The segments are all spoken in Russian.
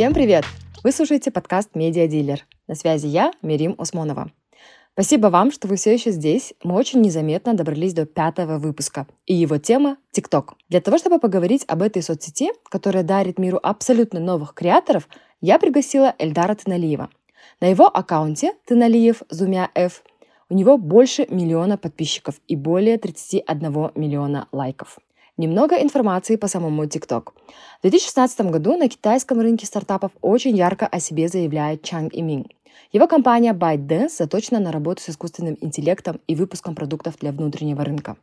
Всем привет! Вы слушаете подкаст «Медиа Дилер». На связи я, Мирим Осмонова. Спасибо вам, что вы все еще здесь. Мы очень незаметно добрались до пятого выпуска. И его тема — ТикТок. Для того, чтобы поговорить об этой соцсети, которая дарит миру абсолютно новых креаторов, я пригласила Эльдара Тыналиева. На его аккаунте Тыналиев Зумя F у него больше миллиона подписчиков и более 31 миллиона лайков. Немного информации по самому TikTok. В 2016 году на китайском рынке стартапов очень ярко о себе заявляет Чанг Имин. Его компания ByteDance заточена на работу с искусственным интеллектом и выпуском продуктов для внутреннего рынка.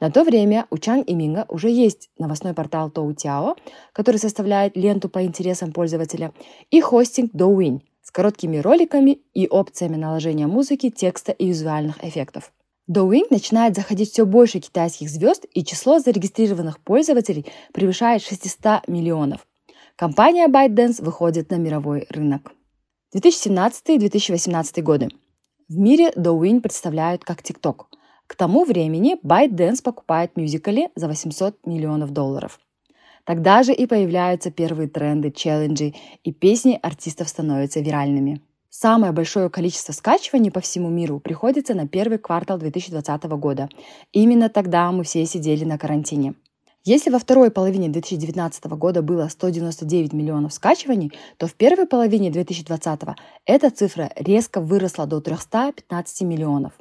На то время у Чанг Иминга уже есть новостной портал Тоутяо, который составляет ленту по интересам пользователя, и хостинг Douyin с короткими роликами и опциями наложения музыки, текста и визуальных эффектов. Douyin начинает заходить все больше китайских звезд, и число зарегистрированных пользователей превышает 600 миллионов. Компания ByteDance выходит на мировой рынок. 2017-2018 годы. В мире Douyin представляют как TikTok. К тому времени ByteDance покупает мюзикали за 800 миллионов долларов. Тогда же и появляются первые тренды, челленджи, и песни артистов становятся виральными. Самое большое количество скачиваний по всему миру приходится на первый квартал 2020 года. Именно тогда мы все сидели на карантине. Если во второй половине 2019 года было 199 миллионов скачиваний, то в первой половине 2020 эта цифра резко выросла до 315 миллионов.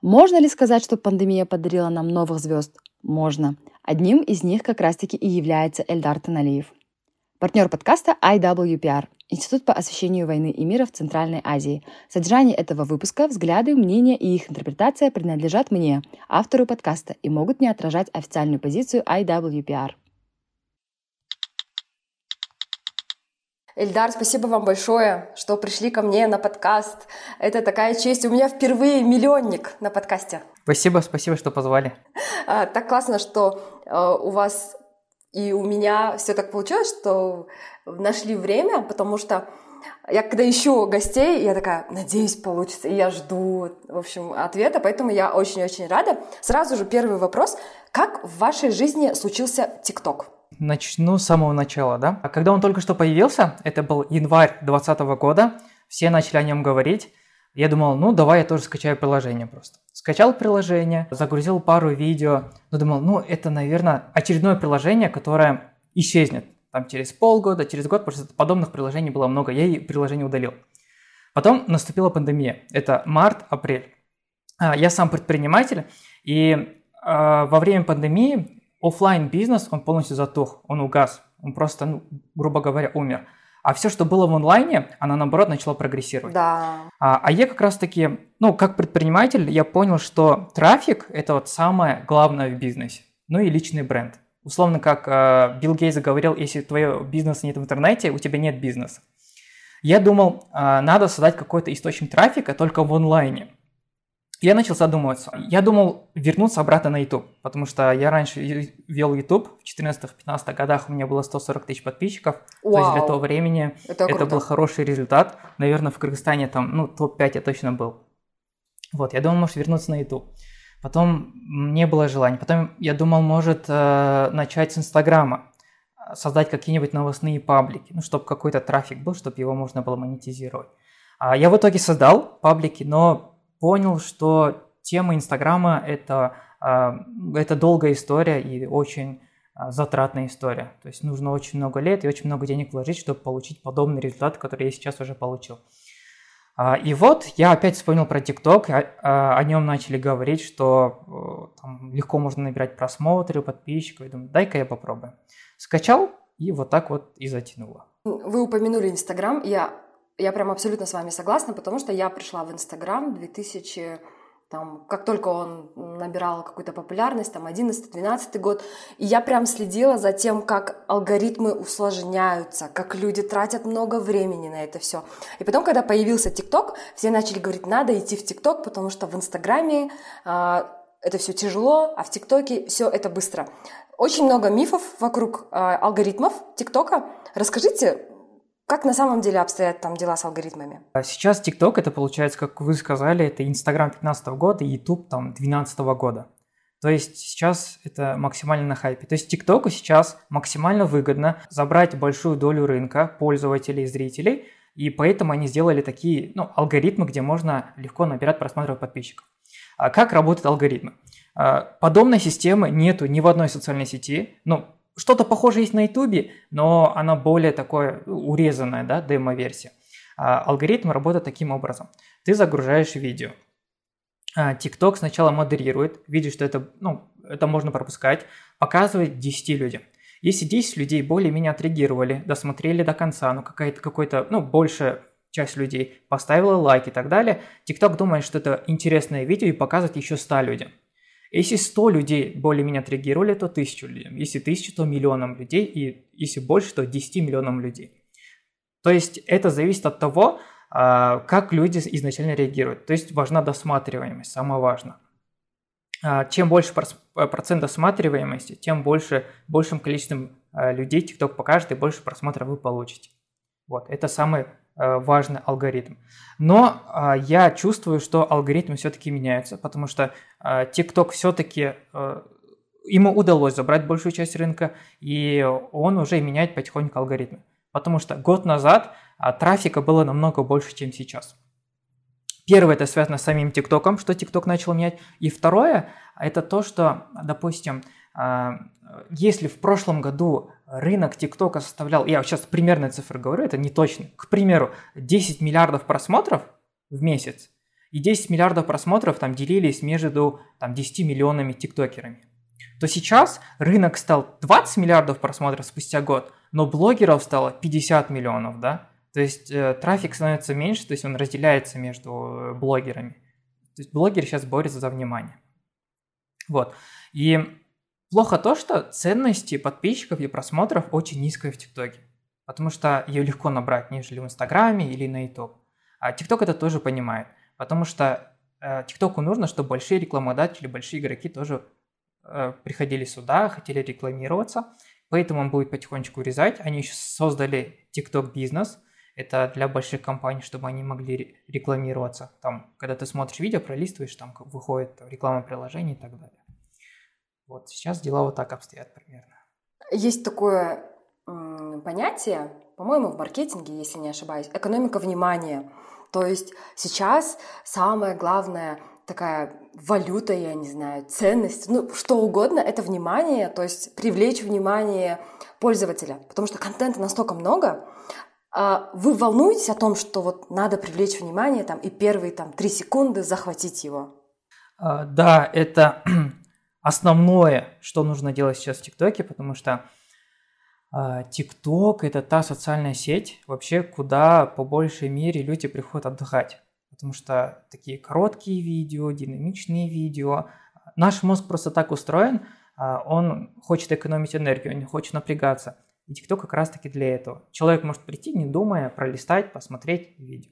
Можно ли сказать, что пандемия подарила нам новых звезд? Можно. Одним из них как раз-таки и является Эльдар Таналиев. Партнер подкаста IWPR – Институт по освещению войны и мира в Центральной Азии. Содержание этого выпуска, взгляды, мнения и их интерпретация принадлежат мне, автору подкаста, и могут не отражать официальную позицию IWPR. Эльдар, спасибо вам большое, что пришли ко мне на подкаст. Это такая честь. У меня впервые миллионник на подкасте. Спасибо, спасибо, что позвали. А, так классно, что а, у вас и у меня все так получилось, что нашли время, потому что я когда ищу гостей, я такая, надеюсь, получится, и я жду, в общем, ответа, поэтому я очень-очень рада. Сразу же первый вопрос. Как в вашей жизни случился ТикТок? Начну с самого начала, да. Когда он только что появился, это был январь 2020 года, все начали о нем говорить, я думал, ну давай я тоже скачаю приложение просто. Скачал приложение, загрузил пару видео, но думал, ну это, наверное, очередное приложение, которое исчезнет там через полгода, через год, потому что подобных приложений было много, я и приложение удалил. Потом наступила пандемия, это март, апрель. А, я сам предприниматель, и а, во время пандемии офлайн бизнес он полностью затух, он угас, он просто, ну, грубо говоря, умер. А все, что было в онлайне, оно наоборот начало прогрессировать. Да. А, а я как раз-таки, ну, как предприниматель, я понял, что трафик – это вот самое главное в бизнесе. Ну и личный бренд. Условно, как э, Билл Гейтс говорил, если твоего бизнеса нет в интернете, у тебя нет бизнеса. Я думал, э, надо создать какой-то источник трафика только в онлайне я начал задумываться. Я думал вернуться обратно на YouTube, потому что я раньше вел YouTube, в 14-15 годах у меня было 140 тысяч подписчиков. Вау. То есть для того времени это, это был хороший результат. Наверное, в Кыргызстане там, ну, топ-5 я точно был. Вот, я думал, может вернуться на YouTube. Потом не было желания. Потом я думал, может э, начать с Инстаграма, создать какие-нибудь новостные паблики, ну, чтобы какой-то трафик был, чтобы его можно было монетизировать. А я в итоге создал паблики, но понял, что тема Инстаграма это, а, это долгая история и очень а, затратная история. То есть нужно очень много лет и очень много денег вложить, чтобы получить подобный результат, который я сейчас уже получил. А, и вот я опять вспомнил про ТикТок, о нем начали говорить, что там легко можно набирать просмотры, подписчиков. Я думаю, дай-ка я попробую. Скачал и вот так вот и затянуло. Вы упомянули Инстаграм, я я прям абсолютно с вами согласна, потому что я пришла в Инстаграм 2000 там, как только он набирал какую-то популярность, там, 11-12 год, и я прям следила за тем, как алгоритмы усложняются, как люди тратят много времени на это все. И потом, когда появился ТикТок, все начали говорить, надо идти в ТикТок, потому что в Инстаграме э, это все тяжело, а в ТикТоке все это быстро. Очень много мифов вокруг э, алгоритмов ТикТока. Расскажите, как на самом деле обстоят там дела с алгоритмами? А сейчас TikTok это получается, как вы сказали, это Instagram 15 года и YouTube там 12 года. То есть сейчас это максимально на хайпе. То есть ТикТоку сейчас максимально выгодно забрать большую долю рынка пользователей и зрителей, и поэтому они сделали такие ну, алгоритмы, где можно легко набирать просмотров подписчиков. А как работают алгоритмы? А, подобной системы нету ни в одной социальной сети. Ну, что-то похожее есть на YouTube, но она более такое урезанная, да, демо-версия. А, алгоритм работает таким образом. Ты загружаешь видео, а, TikTok сначала модерирует, видит, что это, ну, это можно пропускать, показывает 10 людям. Если 10 людей более-менее отреагировали, досмотрели до конца, ну какая-то, какой-то, ну, большая часть людей поставила лайк и так далее, TikTok думает, что это интересное видео и показывает еще 100 людям. Если 100 людей более-менее отреагировали, то 1000 людям. Если 1000, то миллионам людей. И если больше, то 10 миллионам людей. То есть это зависит от того, а, как люди изначально реагируют. То есть важна досматриваемость, самое важное. А, чем больше э, процент досматриваемости, тем больше, большим количеством а, людей TikTok покажет и больше просмотров вы получите. Вот, это самый э, важный алгоритм. Но я чувствую, что алгоритмы все-таки меняются, потому что TikTok все-таки э, ему удалось забрать большую часть рынка, и он уже меняет потихоньку алгоритмы. Потому что год назад а трафика было намного больше, чем сейчас. Первое, это связано с самим ТикТоком, что ТикТок начал менять. И второе, это то, что, допустим, а, если в прошлом году рынок ТикТока составлял, я сейчас примерные цифры говорю, это не точно, к примеру, 10 миллиардов просмотров в месяц, и 10 миллиардов просмотров там делились между там, 10 миллионами тиктокерами, то сейчас рынок стал 20 миллиардов просмотров спустя год, но блогеров стало 50 миллионов, да? То есть э, трафик становится меньше, то есть он разделяется между э, блогерами. То есть блогеры сейчас борются за внимание. Вот. И плохо то, что ценности подписчиков и просмотров очень низкая в ТикТоке. Потому что ее легко набрать, нежели в Инстаграме или на YouTube. А ТикТок это тоже понимает. Потому что э, нужно, чтобы большие рекламодатели, большие игроки тоже э, приходили сюда, хотели рекламироваться. Поэтому он будет потихонечку урезать. Они еще создали TikTok бизнес – это для больших компаний, чтобы они могли рекламироваться. Там, когда ты смотришь видео, пролистываешь, там выходит реклама приложений и так далее. Вот сейчас дела вот так обстоят примерно. Есть такое м, понятие, по-моему, в маркетинге, если не ошибаюсь, экономика внимания. То есть сейчас самое главное такая валюта, я не знаю, ценность, ну что угодно, это внимание, то есть привлечь внимание пользователя, потому что контента настолько много, а вы волнуетесь о том, что вот надо привлечь внимание там, и первые там, три секунды захватить его? А, да, это основное, что нужно делать сейчас в ТикТоке, потому что ТикТок – это та социальная сеть, вообще, куда по большей мере люди приходят отдыхать. Потому что такие короткие видео, динамичные видео. Наш мозг просто так устроен, он хочет экономить энергию, он не хочет напрягаться. И TikTok как раз-таки для этого. Человек может прийти, не думая, пролистать, посмотреть видео.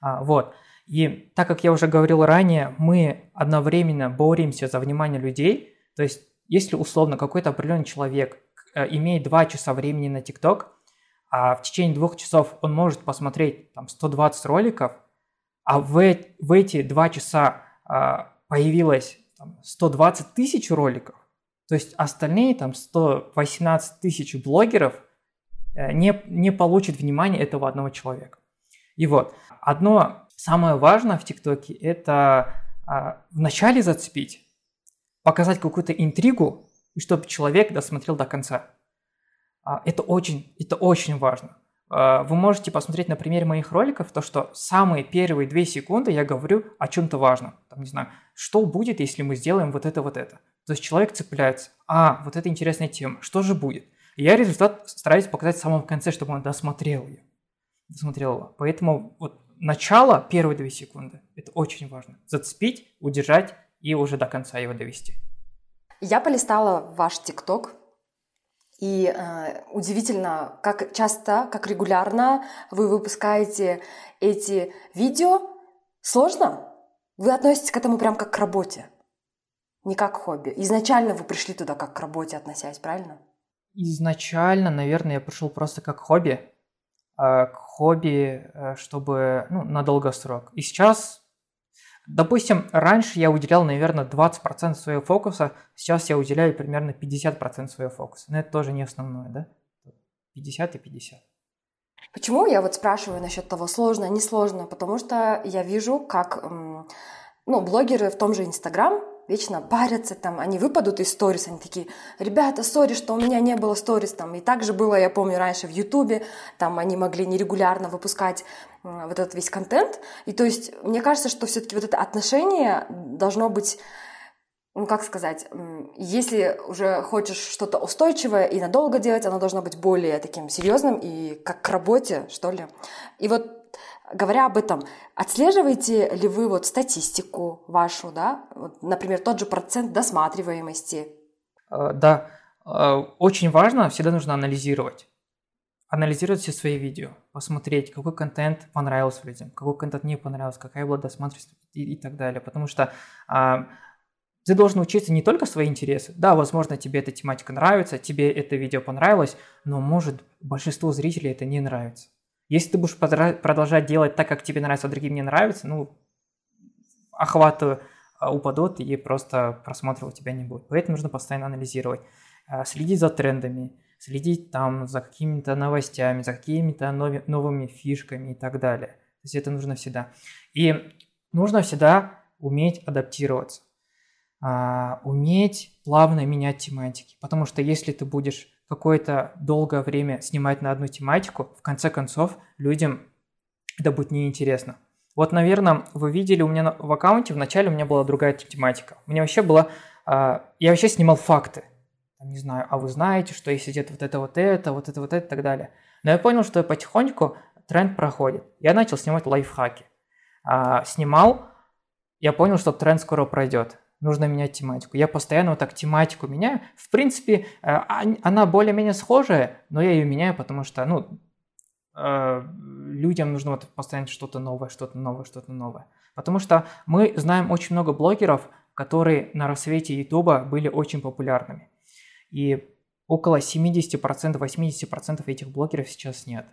А, вот. И так как я уже говорил ранее, мы одновременно боремся за внимание людей. То есть, если условно какой-то определенный человек имеет 2 часа времени на TikTok, а в течение двух часов он может посмотреть там 120 роликов, а в, в эти два часа а, появилось там, 120 тысяч роликов, то есть остальные там 118 тысяч блогеров э, не, не получат внимания этого одного человека. И вот, одно самое важное в ТикТоке – это а, вначале зацепить, показать какую-то интригу, и чтобы человек досмотрел до конца. А, это очень, это очень важно. А, вы можете посмотреть на примере моих роликов, то, что самые первые две секунды я говорю о чем-то важном. Там, не знаю, что будет, если мы сделаем вот это, вот это. То есть человек цепляется. А, вот это интересная тема. Что же будет? Я результат стараюсь показать в самом конце, чтобы он досмотрел ее. Досмотрел его. Поэтому вот начало, первые две секунды, это очень важно. Зацепить, удержать и уже до конца его довести. Я полистала ваш ТикТок, и э, удивительно, как часто, как регулярно вы выпускаете эти видео. Сложно? Вы относитесь к этому прям как к работе? не как хобби. Изначально вы пришли туда как к работе относясь, правильно? Изначально, наверное, я пришел просто как хобби. А, к хобби, э, чтобы, ну, на долгосрок. И сейчас, Допустим, раньше я уделял, наверное, 20% своего фокуса, сейчас я уделяю примерно 50% своего фокуса. Но это тоже не основное, да? 50 и 50. Почему я вот спрашиваю насчет того, сложно, не сложно? Потому что я вижу, как ну, блогеры в том же Инстаграм вечно парятся, там, они выпадут из сторис, они такие, ребята, сори, что у меня не было сторис, там, и так же было, я помню, раньше в Ютубе, там, они могли нерегулярно выпускать вот этот весь контент, и то есть, мне кажется, что все-таки вот это отношение должно быть ну, как сказать, если уже хочешь что-то устойчивое и надолго делать, оно должно быть более таким серьезным и как к работе, что ли. И вот говоря об этом, отслеживаете ли вы вот статистику вашу, да, вот, например, тот же процент досматриваемости? Э, да, э, очень важно, всегда нужно анализировать. Анализировать все свои видео, посмотреть, какой контент понравился людям, какой контент не понравился, какая была досматриваемость и, и так далее. Потому что а, ты должен учиться не только свои интересы. Да, возможно, тебе эта тематика нравится, тебе это видео понравилось, но может большинству зрителей это не нравится. Если ты будешь продолжать делать так, как тебе нравится, а другим не нравится, ну, охваты а, упадут и просто просмотра у тебя не будет. Поэтому нужно постоянно анализировать, а, следить за трендами, следить там за какими-то новостями, за какими-то новыми фишками и так далее. То есть это нужно всегда. И нужно всегда уметь адаптироваться, а, уметь плавно менять тематики. Потому что если ты будешь какое-то долгое время снимать на одну тематику, в конце концов людям это будет неинтересно. Вот, наверное, вы видели у меня в аккаунте, вначале у меня была другая тематика. У меня вообще была... Э, я вообще снимал факты. Не знаю, а вы знаете, что есть где-то вот это, вот это, вот это, вот это и так далее. Но я понял, что потихоньку тренд проходит. Я начал снимать лайфхаки. А, снимал, я понял, что тренд скоро пройдет нужно менять тематику. Я постоянно вот так тематику меняю. В принципе, э, она более-менее схожая, но я ее меняю, потому что, ну, э, людям нужно вот постоянно что-то новое, что-то новое, что-то новое. Потому что мы знаем очень много блогеров, которые на рассвете Ютуба были очень популярными. И около 70%, 80% этих блогеров сейчас нет.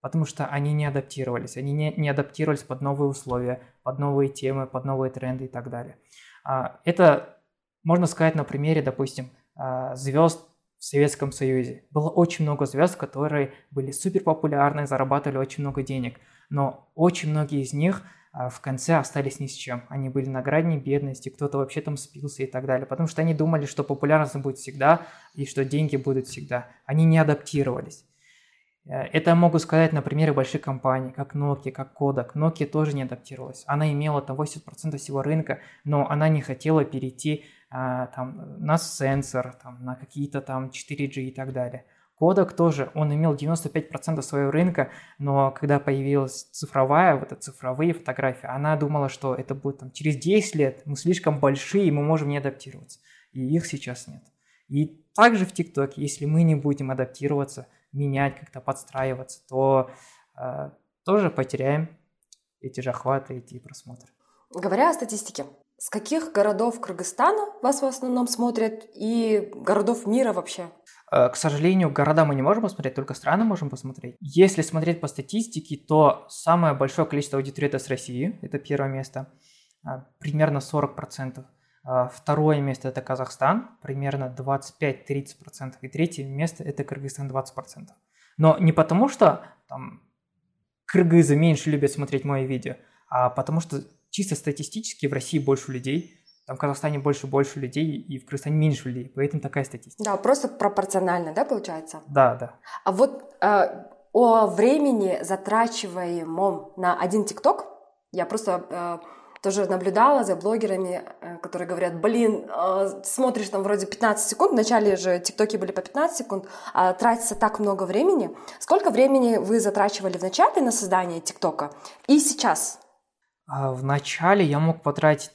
Потому что они не адаптировались, они не, не адаптировались под новые условия, под новые темы, под новые тренды и так далее. А, это можно сказать на примере, допустим, а, звезд в Советском Союзе. Было очень много звезд, которые были супер популярны, зарабатывали очень много денег, но очень многие из них а, в конце остались ни с чем. Они были на грани бедности, кто-то вообще там спился и так далее, потому что они думали, что популярность будет всегда и что деньги будут всегда. Они не адаптировались. Э, это могу сказать на примере больших компаний, как Nokia, как Kodak. Nokia тоже не адаптировалась. Она имела там 80% всего рынка, но она не хотела перейти а, там, на сенсор, там, на какие-то там 4G и так далее. Kodak тоже, он имел 95% своего рынка, но когда появилась цифровая, вот эта цифровые фотографии, она думала, что это будет там через 10 лет, мы слишком большие, мы можем не адаптироваться. И их сейчас нет. И также в ТикТоке, если мы не будем адаптироваться, менять, как-то подстраиваться, то э, тоже потеряем эти же охваты, эти просмотры. Говоря о статистике, с каких городов Кыргызстана вас в основном смотрят и городов мира вообще? Э, к сожалению, города мы не можем посмотреть, только страны можем посмотреть. Если смотреть по статистике, то самое большое количество аудитории это с России, это первое место, э, примерно 40%. А, второе место это Казахстан, примерно 25-30%. И третье место это Кыргызстан 20%. Но не потому, что там кыргызы меньше любят смотреть мои видео, а потому что чисто статистически в России больше людей, там в Казахстане больше больше людей, и в Кыргызстане меньше людей, поэтому такая статистика. Да, просто пропорционально, да, получается? Да, да. А вот э, о времени, затрачиваемом на один ТикТок, я просто э, тоже наблюдала за блогерами, э, которые говорят, блин, э, смотришь там вроде 15 секунд, вначале же тиктоки были по 15 секунд, а тратится так много времени. Сколько времени вы затрачивали в начале на создание тиктока и сейчас? А, в начале я мог потратить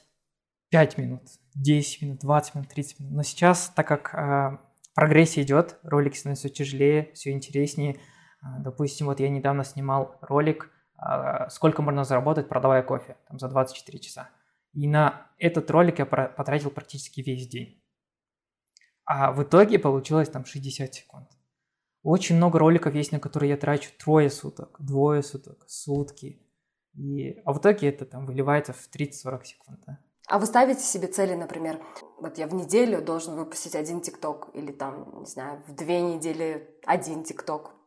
5 минут, 10 минут, 20 минут, 30 минут. Но сейчас, так как э, прогрессия идет, ролики становятся все тяжелее, все интереснее. Допустим, вот я недавно снимал ролик сколько можно заработать, продавая кофе там, за 24 часа. И на этот ролик я потратил практически весь день. А в итоге получилось там 60 секунд. Очень много роликов есть, на которые я трачу трое суток, двое суток, сутки. И, а в итоге это там выливается в 30-40 секунд. Да? А вы ставите себе цели, например, вот я в неделю должен выпустить один ТикТок или там, не знаю, в две недели один ТикТок?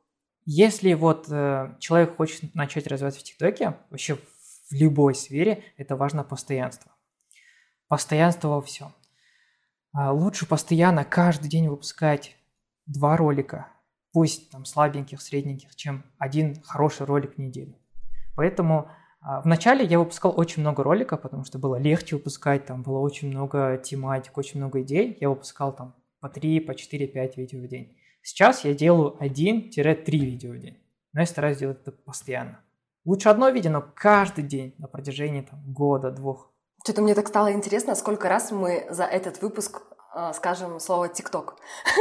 Если вот э, человек хочет начать развиваться в ТикТоке, вообще в любой сфере, это важно постоянство. Постоянство во всем. А лучше постоянно каждый день выпускать два ролика, пусть там слабеньких, средненьких, чем один хороший ролик в неделю. Поэтому а, вначале я выпускал очень много роликов, потому что было легче выпускать, там было очень много тематик, очень много идей. Я выпускал там по 3, по 4, 5 видео в день. Сейчас я делаю 1-3 видео в день. Но я стараюсь делать это постоянно. Лучше одно видео, но каждый день на протяжении там, года, двух. Что-то мне так стало интересно, сколько раз мы за этот выпуск скажем слово ТикТок.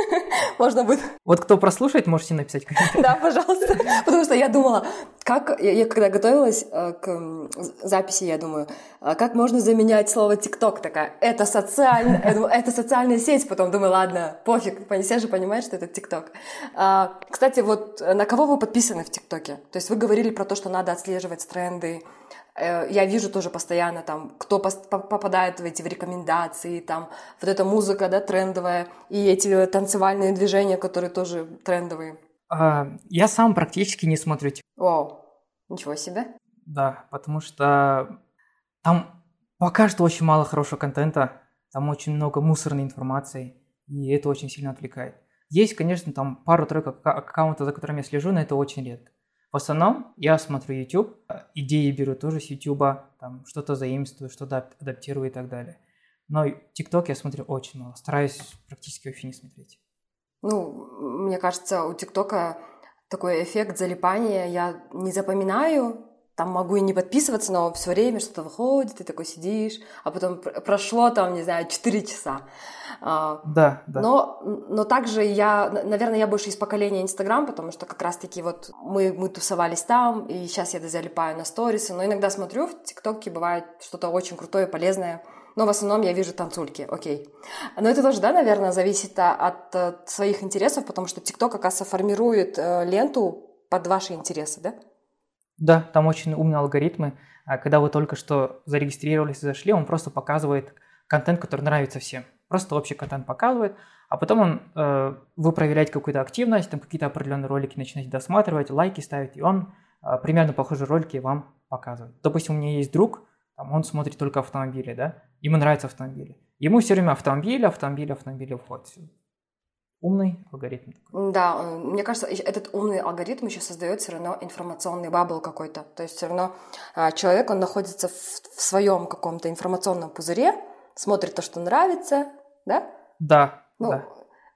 Можно будет. Вот кто прослушает, можете написать комментарий. Да, пожалуйста. Потому что я думала, как я, я когда готовилась э, к записи, я думаю, а как можно заменять слово ТикТок? Такая, это социальная, это социальная сеть. Потом думаю, ладно, пофиг, все же понимают, что это ТикТок. А, кстати, вот на кого вы подписаны в ТикТоке? То есть вы говорили про то, что надо отслеживать тренды, Э, я вижу тоже постоянно там, кто попадает в эти в рекомендации, там вот эта музыка, да, трендовая, и эти танцевальные движения, которые тоже трендовые. А, я сам практически не смотрю. Вау, ничего себе. Да, потому что там пока что очень мало хорошего контента, там очень много мусорной информации, и это очень сильно отвлекает. Есть, конечно, там пару-тройка аккаунтов, за которыми я слежу, но это очень редко. В основном я смотрю YouTube, идеи беру тоже с YouTube, там что-то заимствую, что-то адаптирую и так далее. Но TikTok я смотрю очень мало, стараюсь практически вообще не смотреть. Ну, мне кажется, у ТикТока такой эффект залипания. Я не запоминаю там могу и не подписываться, но все время что-то выходит, ты такой сидишь, а потом прошло там, не знаю, 4 часа. А, да, да. Но, но также я, наверное, я больше из поколения Инстаграм, потому что как раз-таки вот мы, мы тусовались там, и сейчас я залипаю на сторисы, но иногда смотрю в ТикТоке, бывает что-то очень крутое, полезное, но в основном я вижу танцульки, окей. Но это тоже, да, наверное, зависит от, от своих интересов, потому что ТикТок, оказывается, формирует э, ленту под ваши интересы, да? Да, там очень умные алгоритмы. А когда вы только что зарегистрировались и зашли, он просто показывает контент, который нравится всем. Просто общий контент показывает, а потом он, э, вы проверяете какую-то активность, там какие-то определенные ролики начинаете досматривать, лайки ставить, и он э, примерно похожие ролики вам показывает. Допустим, у меня есть друг, там, он смотрит только автомобили, да, ему нравятся автомобили. Ему все время автомобили, автомобили, автомобили входят умный алгоритм. Да, мне кажется, этот умный алгоритм еще создает все равно информационный бабл какой-то. То есть все равно а, человек, он находится в, в своем каком-то информационном пузыре, смотрит то, что нравится, да? Да. Ну, да.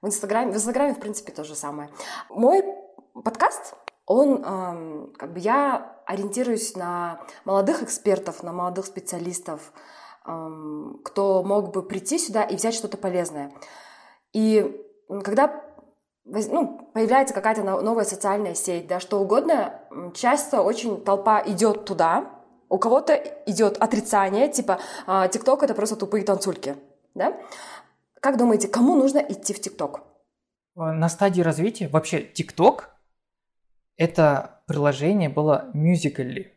В Инстаграме, в Инстаграме, в принципе, то же самое. Мой подкаст, он, эм, как бы я ориентируюсь на молодых экспертов, на молодых специалистов, эм, кто мог бы прийти сюда и взять что-то полезное. И когда ну, появляется какая-то новая социальная сеть, да, что угодно, часто очень толпа идет туда, у кого-то идет отрицание, типа «А, ТикТок это просто тупые танцульки, да? Как думаете, кому нужно идти в ТикТок? На стадии развития вообще ТикТок это приложение было Musical.ly.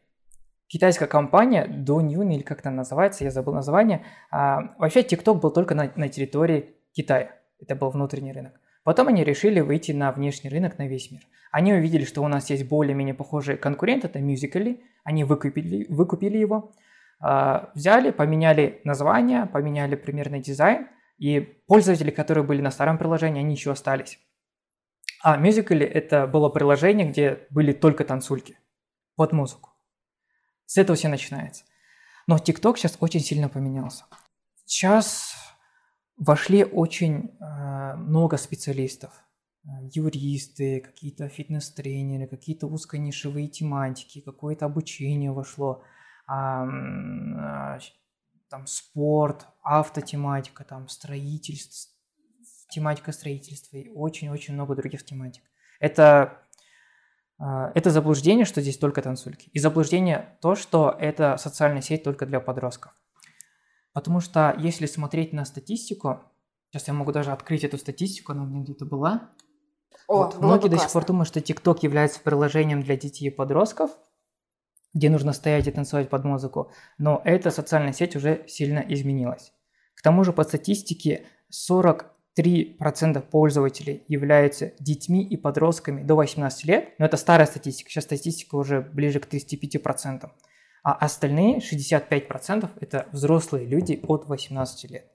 Китайская компания Douyin, или как там называется, я забыл название. А, вообще ТикТок был только на, на территории Китая. Это был внутренний рынок. Потом они решили выйти на внешний рынок, на весь мир. Они увидели, что у нас есть более-менее похожий конкурент, это Musical.ly. Они выкупили, выкупили его, а, взяли, поменяли название, поменяли примерный дизайн, и пользователи, которые были на старом приложении, они еще остались. А Musical.ly это было приложение, где были только танцульки под музыку. С этого все начинается. Но TikTok сейчас очень сильно поменялся. Сейчас вошли очень э, много специалистов. Э, юристы, какие-то фитнес-тренеры, какие-то узконишевые тематики, какое-то обучение вошло, а, а, там спорт, автотематика, там строительство, тематика строительства и очень-очень много других тематик. Это, а, это заблуждение, что здесь только танцульки. И заблуждение то, что это социальная сеть только для подростков. Потому что если смотреть на статистику, сейчас я могу даже открыть эту статистику, она у меня где-то была. О, вот, многие до сих пор думают, что TikTok является приложением для детей и подростков. где нужно стоять и танцевать под музыку, но эта социальная сеть уже сильно изменилась. К тому же по статистике 43% пользователей являются детьми и подростками до 18 лет, но это старая статистика, сейчас статистика уже ближе к 35%, а остальные 65% это взрослые люди от 18 лет.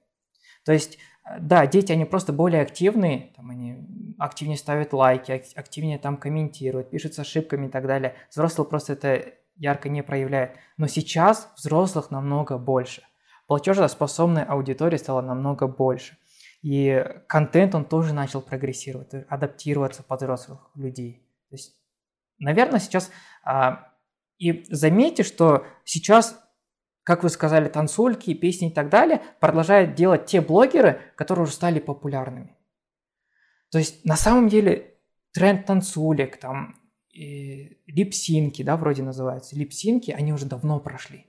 То есть, э, да, дети, они просто более активные, там они активнее ставят лайки, активнее там комментируют, пишут с ошибками и так далее. Взрослые просто это ярко не проявляют. Но сейчас взрослых намного больше. Платежеспособная аудитория стала намного больше. И контент, он тоже начал прогрессировать, адаптироваться под взрослых людей. То есть, наверное, сейчас... А, и заметьте, что сейчас как вы сказали, танцульки, песни и так далее, продолжают делать те блогеры, которые уже стали популярными. То есть на самом деле тренд танцулек, там, липсинки, да, вроде называются, липсинки, они уже давно прошли.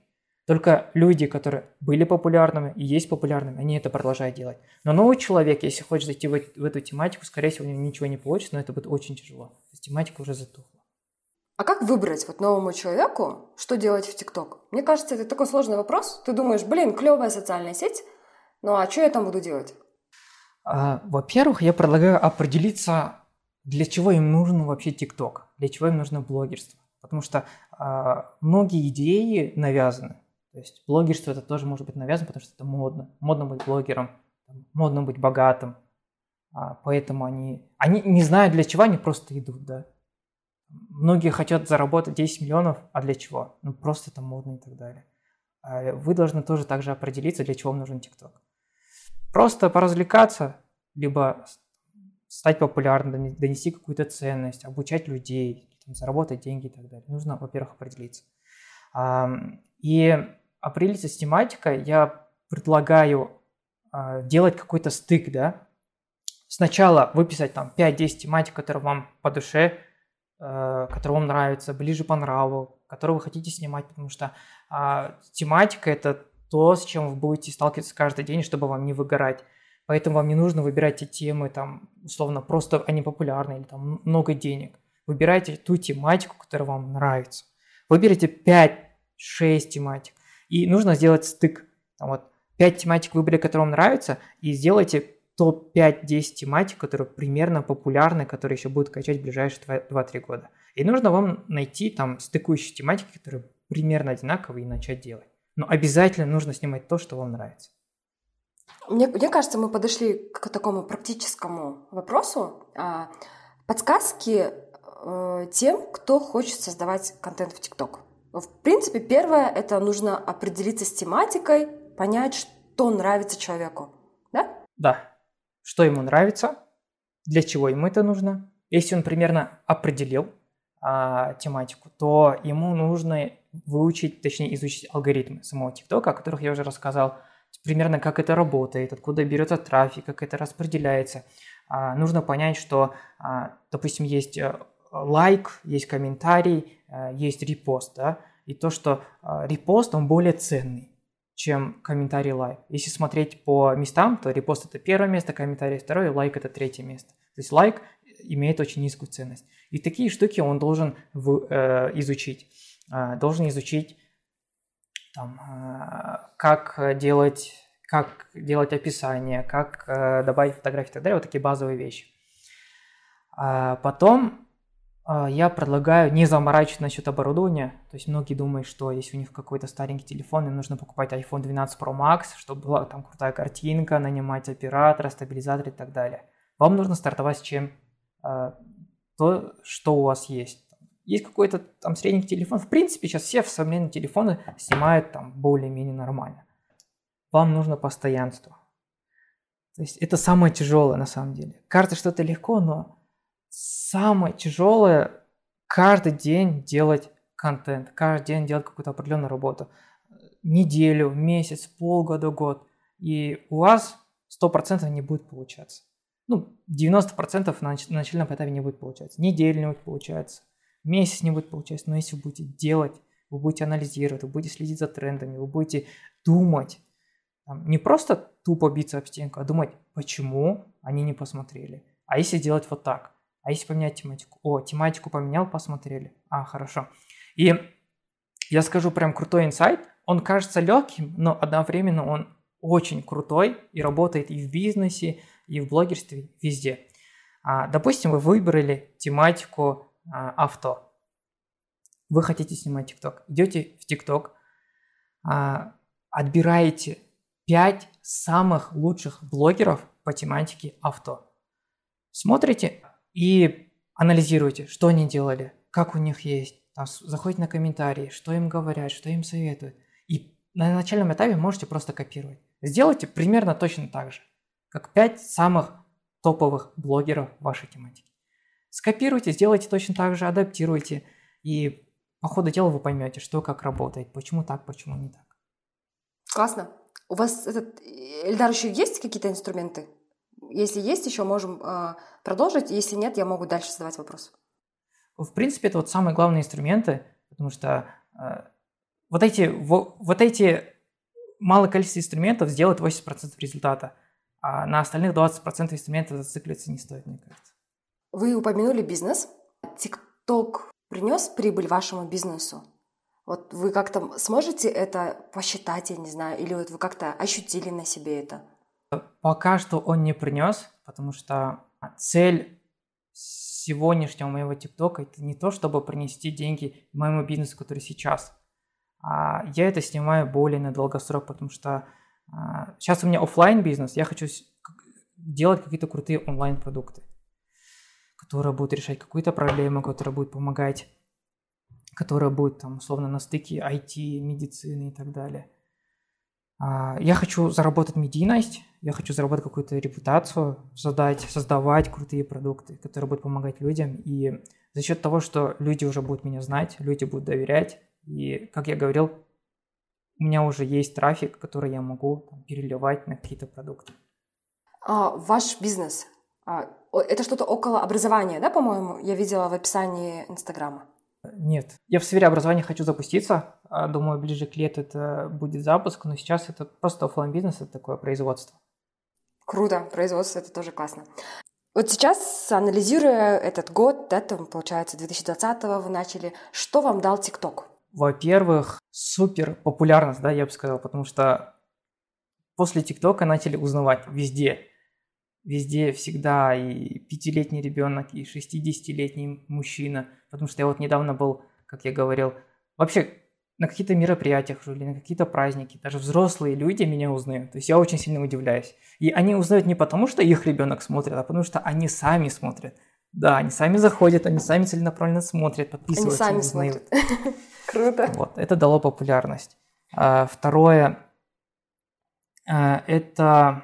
Только люди, которые были популярными и есть популярными, они это продолжают делать. Но новый человек, если хочет зайти в, в эту тематику, скорее всего, у него ничего не получится, но это будет очень тяжело. Тематика уже затухла. А как выбрать вот новому человеку, что делать в ТикТок? Мне кажется, это такой сложный вопрос. Ты думаешь, блин, клевая социальная сеть, ну а что я там буду делать? А, во-первых, я предлагаю определиться, для чего им нужен вообще ТикТок, для чего им нужно блогерство. Потому что а, многие идеи навязаны. То есть блогерство это тоже может быть навязано, потому что это модно. Модно быть блогером, модно быть богатым. А, поэтому они, они не знают для чего, они просто идут, да. Многие хотят заработать 10 миллионов, а для чего? Ну, просто это модно и так далее. А вы должны тоже также определиться, для чего вам нужен ТикТок. Просто поразвлекаться, либо стать популярным, донести какую-то ценность, обучать людей, заработать деньги и так далее. Нужно, во-первых, определиться. И определиться с тематикой я предлагаю а, делать какой-то стык, да. Сначала выписать там 5-10 тематик, которые вам по душе, который вам нравится, ближе по нраву, который вы хотите снимать, потому что а, тематика это то, с чем вы будете сталкиваться каждый день, чтобы вам не выгорать. Поэтому вам не нужно выбирать те темы, там, условно, просто они популярны или там много денег. Выбирайте ту тематику, которая вам нравится. Выберите 5-6 тематик. И нужно сделать стык. Там вот 5 тематик выбрали, которые вам нравятся, и сделайте топ-5-10 тематик, которые примерно популярны, которые еще будут качать в ближайшие 2-3 года. И нужно вам найти там стыкующие тематики, которые примерно одинаковые и начать делать. Но обязательно нужно снимать то, что вам нравится. Мне, мне кажется, мы подошли к такому практическому вопросу. А, подсказки э, тем, кто хочет создавать контент в ТикТок. В принципе, первое – это нужно определиться с тематикой, понять, что нравится человеку. Да? Да, что ему нравится, для чего ему это нужно. Если он примерно определил а, тематику, то ему нужно выучить, точнее изучить алгоритмы самого ТикТока, о которых я уже рассказал, примерно как это работает, откуда берется трафик, как это распределяется. А, нужно понять, что, а, допустим, есть э, лайк, есть комментарий, э, есть репост, да, и то, что а, репост, он более ценный чем комментарий лайк. Если смотреть по местам, то репост это первое место, комментарий второе, лайк это третье место. То есть лайк имеет очень низкую ценность. И такие штуки он должен в, э, изучить. Э, должен изучить, там, э, как делать как делать описание, как э, добавить фотографии и так далее, вот такие базовые вещи. А потом я предлагаю не заморачивать насчет оборудования. То есть многие думают, что если у них какой-то старенький телефон, им нужно покупать iPhone 12 Pro Max, чтобы была там крутая картинка, нанимать оператора, стабилизатор и так далее. Вам нужно стартовать с чем? А, то, что у вас есть. Есть какой-то там средний телефон. В принципе, сейчас все современные телефоны снимают там более-менее нормально. Вам нужно постоянство. То есть это самое тяжелое на самом деле. Кажется, что это легко, но самое тяжелое каждый день делать контент, каждый день делать какую-то определенную работу. Неделю, месяц, полгода, год. И у вас 100% не будет получаться. Ну, 90% на начальном этапе не будет получаться. Неделю не будет получаться. Месяц не будет получаться. Но если вы будете делать, вы будете анализировать, вы будете следить за трендами, вы будете думать, там, не просто тупо биться об стенку, а думать, почему они не посмотрели. А если делать вот так? А если поменять тематику? О, тематику поменял, посмотрели. А, хорошо. И я скажу прям крутой инсайт. Он кажется легким, но одновременно он очень крутой и работает и в бизнесе, и в блогерстве, везде. А, допустим, вы выбрали тематику а, авто. Вы хотите снимать ТикТок. Идете в ТикТок, а, отбираете 5 самых лучших блогеров по тематике авто. Смотрите и анализируйте, что они делали, как у них есть. Там, заходите на комментарии, что им говорят, что им советуют. И на начальном этапе можете просто копировать. Сделайте примерно точно так же, как 5 самых топовых блогеров вашей тематики. Скопируйте, сделайте точно так же, адаптируйте, и по ходу дела вы поймете, что как работает, почему так, почему не так. Классно. У вас этот, Эльдар, еще есть какие-то инструменты? Если есть, еще можем э, продолжить. Если нет, я могу дальше задавать вопрос. В принципе, это вот самые главные инструменты, потому что э, вот эти, вот, эти малое количество инструментов сделает 80% результата, а на остальных 20% инструментов зацикливаться не стоит, мне кажется. Вы упомянули бизнес. ТикТок принес прибыль вашему бизнесу? Вот вы как-то сможете это посчитать, я не знаю, или вот вы как-то ощутили на себе это? Пока что он не принес, потому что цель сегодняшнего моего ТикТока это не то, чтобы принести деньги моему бизнесу, который сейчас. А я это снимаю более на долгосрок, потому что а, сейчас у меня офлайн бизнес, я хочу делать какие-то крутые онлайн продукты, которые будут решать какую-то проблему, которые будут помогать которая будет там условно на стыке IT, медицины и так далее. А, я хочу заработать медийность, я хочу заработать какую-то репутацию, создать, создавать крутые продукты, которые будут помогать людям. И за счет того, что люди уже будут меня знать, люди будут доверять. И, как я говорил, у меня уже есть трафик, который я могу переливать на какие-то продукты. А, ваш бизнес, а, это что-то около образования, да, по-моему? Я видела в описании Инстаграма. Нет. Я в сфере образования хочу запуститься. А, думаю, ближе к лету это будет запуск, но сейчас это просто офлайн бизнес, это такое производство. Круто, производство это тоже классно. Вот сейчас, анализируя этот год, да, там, получается, 2020 вы начали, что вам дал ТикТок? Во-первых, супер популярность, да, я бы сказал, потому что после ТикТока начали узнавать везде. Везде всегда и пятилетний ребенок, и шестидесятилетний мужчина – Потому что я вот недавно был, как я говорил, вообще на каких-то мероприятиях или на какие-то праздники, даже взрослые люди меня узнают. То есть я очень сильно удивляюсь. И они узнают не потому, что их ребенок смотрит, а потому что они сами смотрят. Да, они сами заходят, они сами целенаправленно смотрят, подписываются. Они сами узнают. смотрят. Круто. Вот, это дало популярность. А, второе, а, это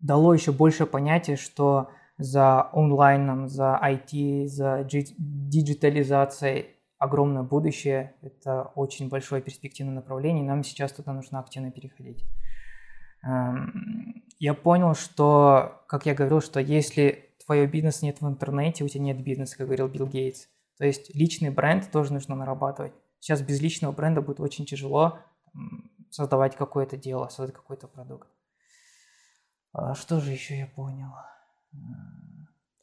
дало еще больше понятия, что за онлайном, за IT, за диджитализацией огромное будущее. Это очень большое перспективное направление, нам сейчас туда нужно активно переходить. Эм, я понял, что, как я говорил, что если твое бизнес нет в интернете, у тебя нет бизнеса, как говорил Билл Гейтс. То есть личный бренд тоже нужно нарабатывать. Сейчас без личного бренда будет очень тяжело создавать какое-то дело, создать какой-то продукт. А что же еще я понял?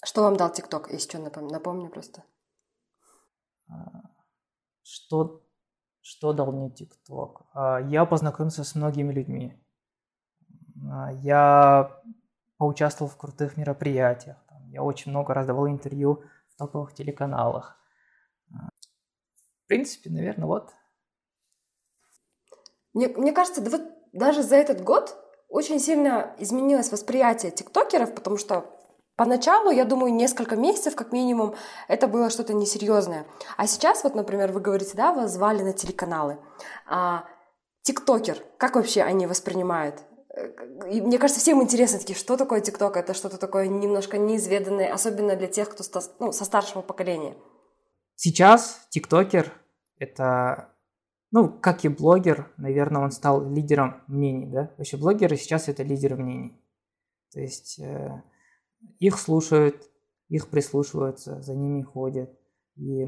Что вам дал ТикТок, если что, напомню, напомню просто. А, что, что дал мне ТикТок? А, я познакомился с многими людьми. А, я поучаствовал в крутых мероприятиях. Я очень много раз давал интервью в топовых телеканалах. В принципе, наверное, вот. Мне, мне кажется, да вот даже за этот год очень сильно изменилось восприятие тиктокеров, потому что Поначалу, я думаю, несколько месяцев, как минимум, это было что-то несерьезное. А сейчас, вот, например, вы говорите, да, вас звали на телеканалы. А, тиктокер, как вообще они воспринимают? И мне кажется, всем интересно, такие, что такое TikTok? Это что-то такое немножко неизведанное, особенно для тех, кто ну, со старшего поколения. Сейчас ТикТокер — это, ну, как и блогер, наверное, он стал лидером мнений, да? Вообще блогеры сейчас — это лидеры мнений. То есть э, их слушают, их прислушиваются, за ними ходят. И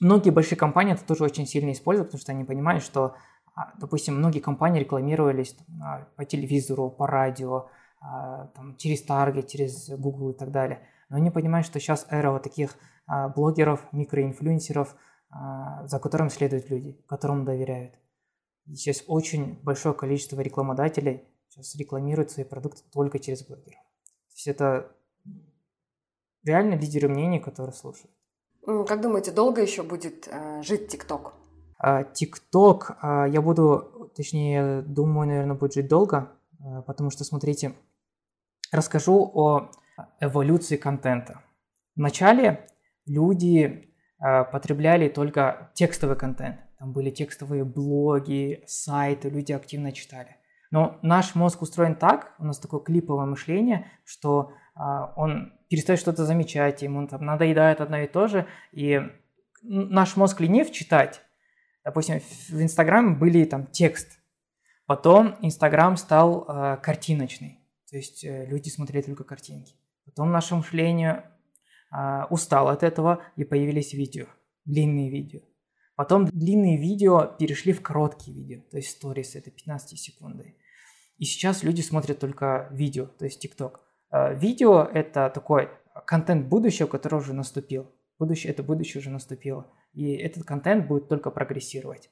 многие большие компании это тоже очень сильно используют, потому что они понимают, что, а, допустим, многие компании рекламировались а, по телевизору, по радио, а, там, через Target, через Google и так далее. Но они понимают, что сейчас эра вот таких блогеров, микроинфлюенсеров, за которым следуют люди, которым доверяют. И сейчас очень большое количество рекламодателей сейчас рекламируют свои продукты только через блогеров. То есть это реально лидеры мнений, которые слушают. Как думаете, долго еще будет э, жить ТикТок? ТикТок, э, я буду, точнее, думаю, наверное, будет жить долго, э, потому что, смотрите, расскажу о эволюции контента. Вначале люди потребляли только текстовый контент. Там были текстовые блоги, сайты, люди активно читали. Но наш мозг устроен так, у нас такое клиповое мышление, что э, он перестает что-то замечать, ему там надоедает одно и то же, и наш мозг ленив читать. Допустим, в Инстаграме были там текст, потом Инстаграм стал э, картиночный, то есть э, люди смотрели только картинки. Потом наше мышление э, устало от этого и появились видео, длинные видео. Потом длинные видео перешли в короткие видео, то есть сторис, это 15 секунды. И сейчас люди смотрят только видео, то есть ТикТок. Э, видео – это такой контент будущего, который уже наступил. Будущее – это будущее уже наступило. И этот контент будет только прогрессировать.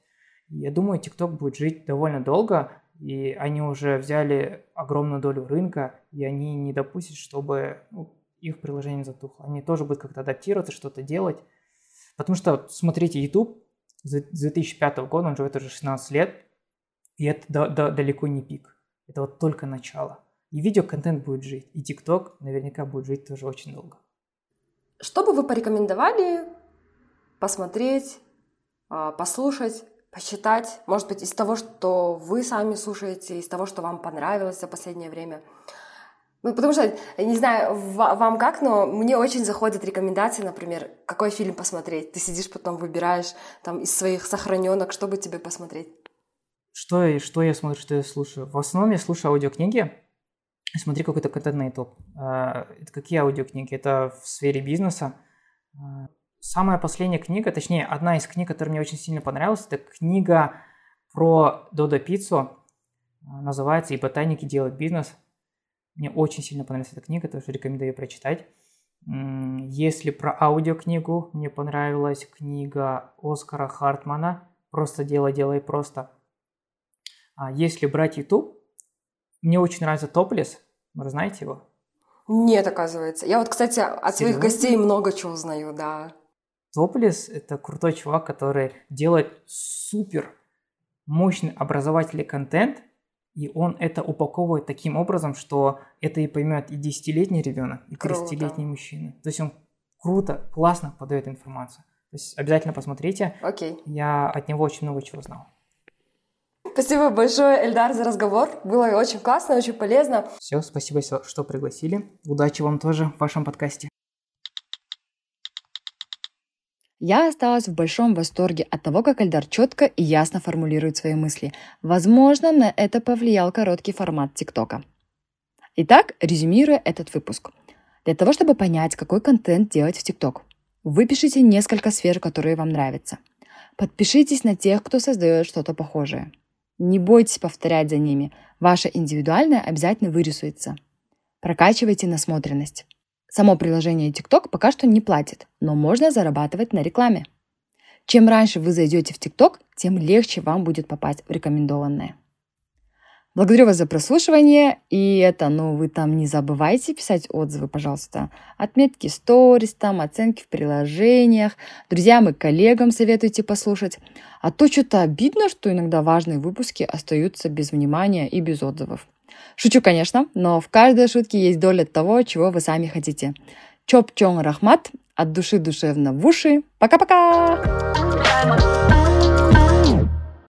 Я думаю, TikTok будет жить довольно долго, и они уже взяли огромную долю рынка, и они не допустят, чтобы ну, их приложение затухло. Они тоже будут как-то адаптироваться, что-то делать. Потому что, смотрите, YouTube с 2005 года, он живет уже 16 лет, и это да, да, далеко не пик. Это вот только начало. И видеоконтент будет жить, и ТикТок наверняка будет жить тоже очень долго. Что бы вы порекомендовали посмотреть, а, послушать, почитать, может быть, из того, что вы сами слушаете, из того, что вам понравилось за последнее время? Ну, потому что, не знаю, вам как, но мне очень заходят рекомендации, например, какой фильм посмотреть. Ты сидишь, потом выбираешь там из своих сохраненок, что бы тебе посмотреть. Что, что я смотрю, что я слушаю? В основном я слушаю аудиокниги, смотри какой-то контент на YouTube. А, это какие аудиокниги? Это в сфере бизнеса. А, самая последняя книга, точнее, одна из книг, которая мне очень сильно понравилась, это книга про Додо Пиццу. А, называется «И ботаники делают бизнес». Мне очень сильно понравилась эта книга, тоже рекомендую ее прочитать. Если про аудиокнигу, мне понравилась книга Оскара Хартмана «Просто делай, делай просто». Если брать YouTube, мне очень нравится Топлес. Вы знаете его? Нет, оказывается. Я вот, кстати, от Серьезно? своих гостей много чего узнаю, да. Топлес – это крутой чувак, который делает супер мощный образовательный контент, и он это упаковывает таким образом, что это и поймет и 10-летний ребенок, и 30-летний мужчина. То есть он круто, классно подает информацию. То есть обязательно посмотрите. Окей. Я от него очень много чего знал. Спасибо большое, Эльдар, за разговор. Было очень классно, очень полезно. Все, спасибо, что пригласили. Удачи вам тоже в вашем подкасте. Я осталась в большом восторге от того, как Эльдар четко и ясно формулирует свои мысли. Возможно, на это повлиял короткий формат ТикТока. Итак, резюмируя этот выпуск. Для того, чтобы понять, какой контент делать в ТикТок, выпишите несколько сфер, которые вам нравятся. Подпишитесь на тех, кто создает что-то похожее. Не бойтесь повторять за ними. Ваше индивидуальное обязательно вырисуется. Прокачивайте насмотренность. Само приложение TikTok пока что не платит, но можно зарабатывать на рекламе. Чем раньше вы зайдете в TikTok, тем легче вам будет попасть в рекомендованное. Благодарю вас за прослушивание. И это, ну, вы там не забывайте писать отзывы, пожалуйста. Отметки сторис, там, оценки в приложениях. Друзьям и коллегам советуйте послушать. А то что-то обидно, что иногда важные выпуски остаются без внимания и без отзывов. Шучу, конечно, но в каждой шутке есть доля того, чего вы сами хотите. Чоп Чон Рахмат, от души душевно в уши. Пока-пока!